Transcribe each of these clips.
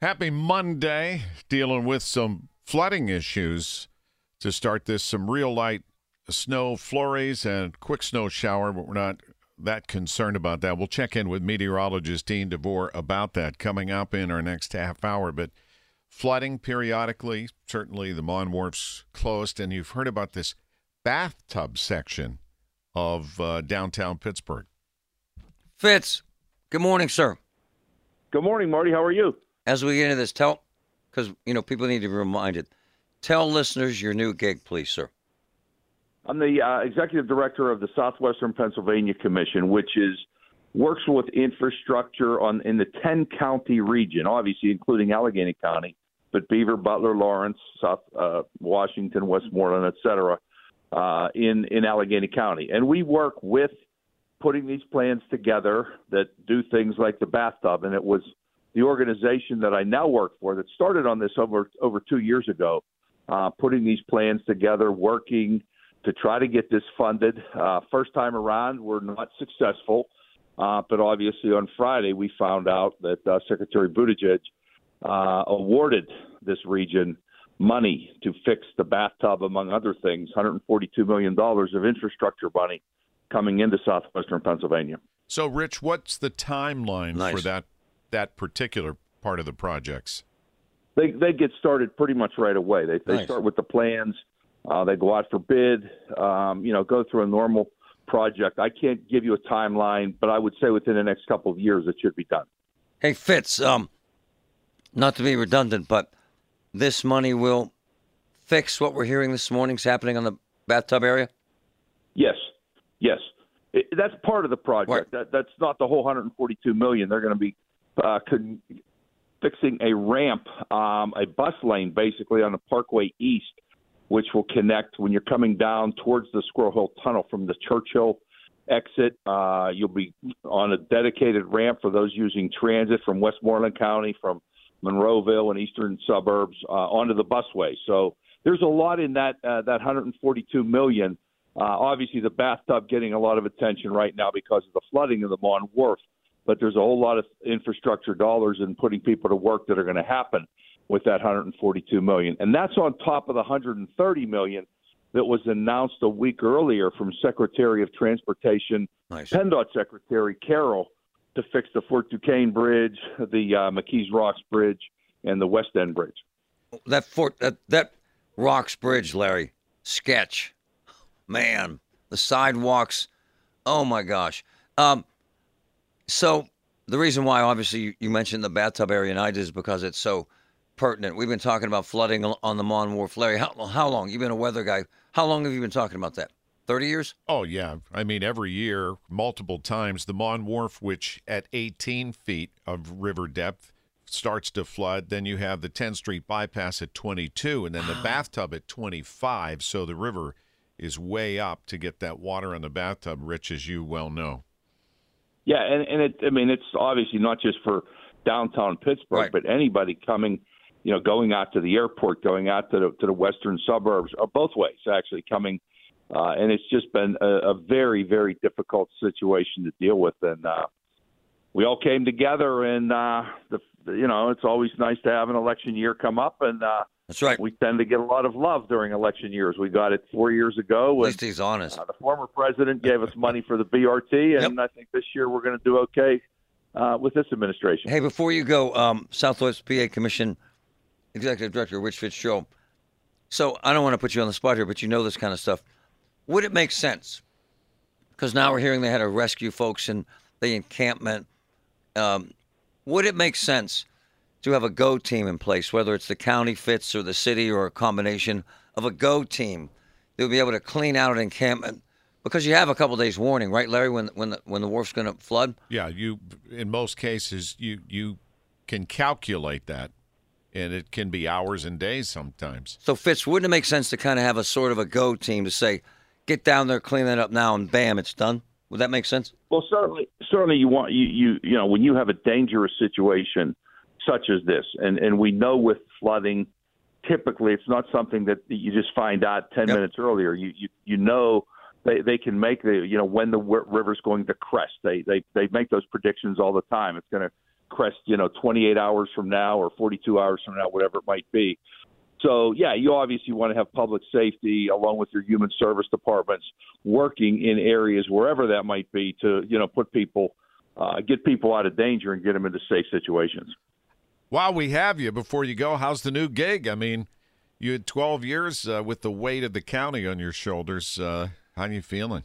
Happy Monday. Dealing with some flooding issues to start this. Some real light snow flurries and quick snow shower, but we're not that concerned about that. We'll check in with meteorologist Dean DeVore about that coming up in our next half hour. But flooding periodically, certainly the Mon Wharf's closed, and you've heard about this bathtub section of uh, downtown Pittsburgh. Fitz, good morning, sir. Good morning, Marty. How are you? As we get into this, tell, because, you know, people need to be reminded, tell listeners your new gig, please, sir. I'm the uh, executive director of the Southwestern Pennsylvania Commission, which is works with infrastructure on in the 10 county region, obviously including Allegheny County, but Beaver, Butler, Lawrence, South uh, Washington, Westmoreland, et cetera, uh, in in Allegheny County, and we work with putting these plans together that do things like the bathtub, and it was the organization that I now work for that started on this over over two years ago, uh, putting these plans together, working to try to get this funded. Uh, first time around, we're not successful, uh, but obviously on Friday we found out that uh, Secretary Buttigieg uh, awarded this region money to fix the bathtub, among other things, 142 million dollars of infrastructure money coming into southwestern Pennsylvania. So, Rich, what's the timeline Nice. for that that particular part of the projects? they they get started pretty much right away. They they Nice. start with the plans. Uh, they go out for bid. Um, you know, go through a normal project. I can't give you a timeline, but I would say within the next couple of years it should be done. Hey, Fitz, um, not to be redundant, but this money will fix what we're hearing this morning's happening on the bathtub area? Yes, yes, it, that's part of the project. Right. That that's not the whole 142 million. They're going to be uh, con- fixing a ramp, um, a bus lane, basically on the Parkway East, which will connect when you're coming down towards the Squirrel Hill Tunnel from the Churchill exit. Uh, you'll be on a dedicated ramp for those using transit from Westmoreland County, from Monroeville and eastern suburbs uh, onto the busway. So there's a lot in that uh, that 142 million. Uh, obviously, the bathtub getting a lot of attention right now because of the flooding of the Mon Wharf, but there's a whole lot of infrastructure dollars in putting people to work that are going to happen with that 142 million, and that's on top of the 130 million that was announced a week earlier from Secretary of Transportation Nice. PennDOT Secretary Carroll to fix the Fort Duquesne Bridge, the uh, McKees Rocks Bridge, and the West End Bridge. That fort, that, that Rocks Bridge, Larry, sketch. Man, the sidewalks. Oh my gosh. Um, so the reason why, obviously, you, mentioned the bathtub area, and I did is because it's so pertinent. We've been talking about flooding on the Mon Wharf. Larry, how, how long? You've been a weather guy. How long have you been talking about that? 30 years? Oh, yeah. I mean, every year, multiple times, the Mon Wharf, which at 18 feet of river depth starts to flood. Then you have the 10th Street bypass at 22, and then the ah. bathtub at 25. So the river is way up to get that water on the bathtub, Rich, as you well know. Yeah, and, and it, I mean, it's obviously not just for downtown Pittsburgh, Right. but anybody coming, you know, going out to the airport, going out to the to the western suburbs, or both ways actually coming. Uh, and it's just been a, a very, very difficult situation to deal with, and uh, we all came together. And uh, the, you know, it's always nice to have an election year come up, and uh, That's right. we tend to get a lot of love during election years. We got it four years ago. At and- least he's honest. uh, the former president gave us money for the BRT, and I think this year we're going to do okay uh, with this administration. Hey, before you go, um, Southwest PA Commission Executive Director Rich Fitzgerald. So I don't want to put you on the spot here, but you know this kind of stuff. Would it make sense? Because now we're hearing they had to rescue folks in the encampment. Um, would it make sense to have a go team in place, whether it's the county Fitz or the city or a combination of a go team They'll be able to clean out an encampment? Because you have a couple days warning, right, Larry? When when the, when the wharf's going to flood. Yeah, you in most cases you you can calculate that, and it can be hours and days sometimes. So Fitz, wouldn't it make sense to kind of have a sort of a go team to say, get down there, clean that up now, and bam, it's done? Would that make sense? Well, certainly, certainly, you want you you you know when you have a dangerous situation such as this, and and we know with flooding, typically it's not something that you just find out ten Yep. minutes earlier. You you you know they they can make the you know when the river's going to crest. They they they make those predictions all the time. It's going to crest you know 28 hours from now or 42 hours from now, whatever it might be. So yeah, you obviously want to have public safety along with your human service departments working in areas wherever that might be to you know put people uh, get people out of danger and get them into safe situations. While we have you, before you go, how's the new gig? I mean, you had 12 years uh, with the weight of the county on your shoulders. Uh, how are you feeling?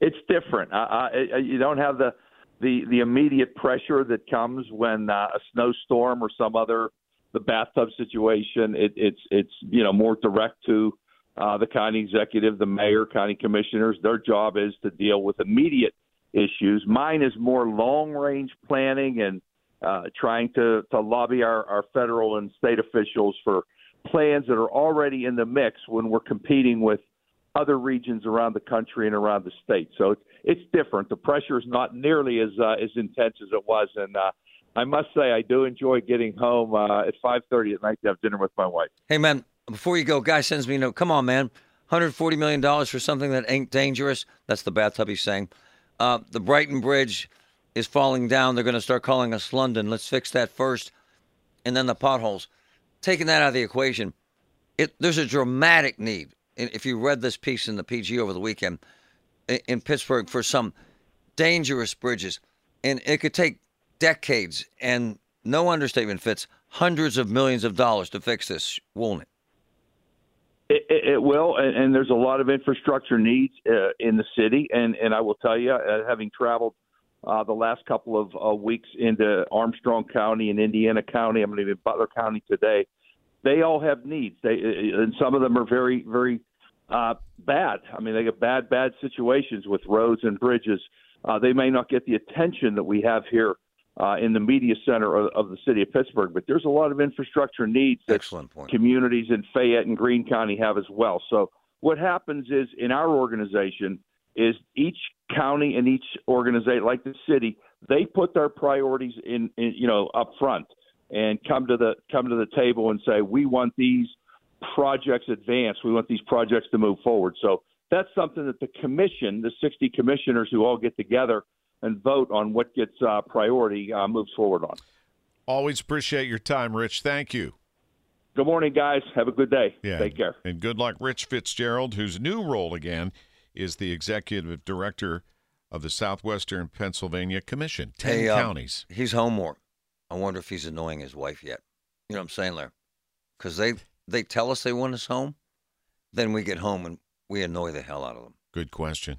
It's different. Uh, you don't have the the the immediate pressure that comes when uh, a snowstorm or some other the bathtub situation. It, it's it's you know more direct to uh, the county executive, the mayor, county commissioners. Their job is to deal with immediate issues. Mine is more long range planning and uh, trying to to lobby our, our federal and state officials for plans that are already in the mix when we're competing with other regions around the country and around the state. So it's it's different. The pressure is not nearly as uh, as intense as it was, and uh, I must say I do enjoy getting home uh, at 5:30 at night to have dinner with my wife. Hey, man, before you go, guy sends me a note. Come on, man. $140 million for something that ain't dangerous. That's the bathtub he's saying. Uh, the Brighton Bridge is falling down. They're going to start calling us London. Let's fix that first. And then the potholes. Taking that out of the equation, it, there's a dramatic need. If you read this piece in the PG over the weekend in, Pittsburgh for some dangerous bridges, and it could take decades and no understatement Fitz hundreds of millions of dollars to fix this, won't it? It, it, it will, and, and there's a lot of infrastructure needs uh, in the city. And, and I will tell you, uh, having traveled uh, the last couple of uh, weeks into Armstrong County and Indiana County, I'm going to be in Butler County today. They all have needs. They uh, and some of them are very, very uh, bad. I mean, they get bad, bad situations with roads and bridges. Uh, they may not get the attention that we have here uh, in the media center of, of the city of Pittsburgh, but there's a lot of infrastructure needs that Excellent point. communities in Fayette and Greene County have as well. So what happens is in our organization is each county and each organization, like the city, they put their priorities in, in you know up front and come to the come to the table and say we want these projects advanced. We want these projects to move forward. So that's something that the commission, the 60 commissioners who all get together and vote on what gets uh, priority, uh, moves forward on. Always appreciate your time, Rich. Thank you. Good morning, guys. Have a good day. Yeah. Take care. And good luck, Rich Fitzgerald, whose new role again is the executive director of the Southwestern Pennsylvania Commission. Ten Hey, um, counties. He's home more. I wonder if he's annoying his wife yet. You know what I'm saying, Larry? Because they they tell us they want us home, then we get home and we annoy the hell out of them. Good question.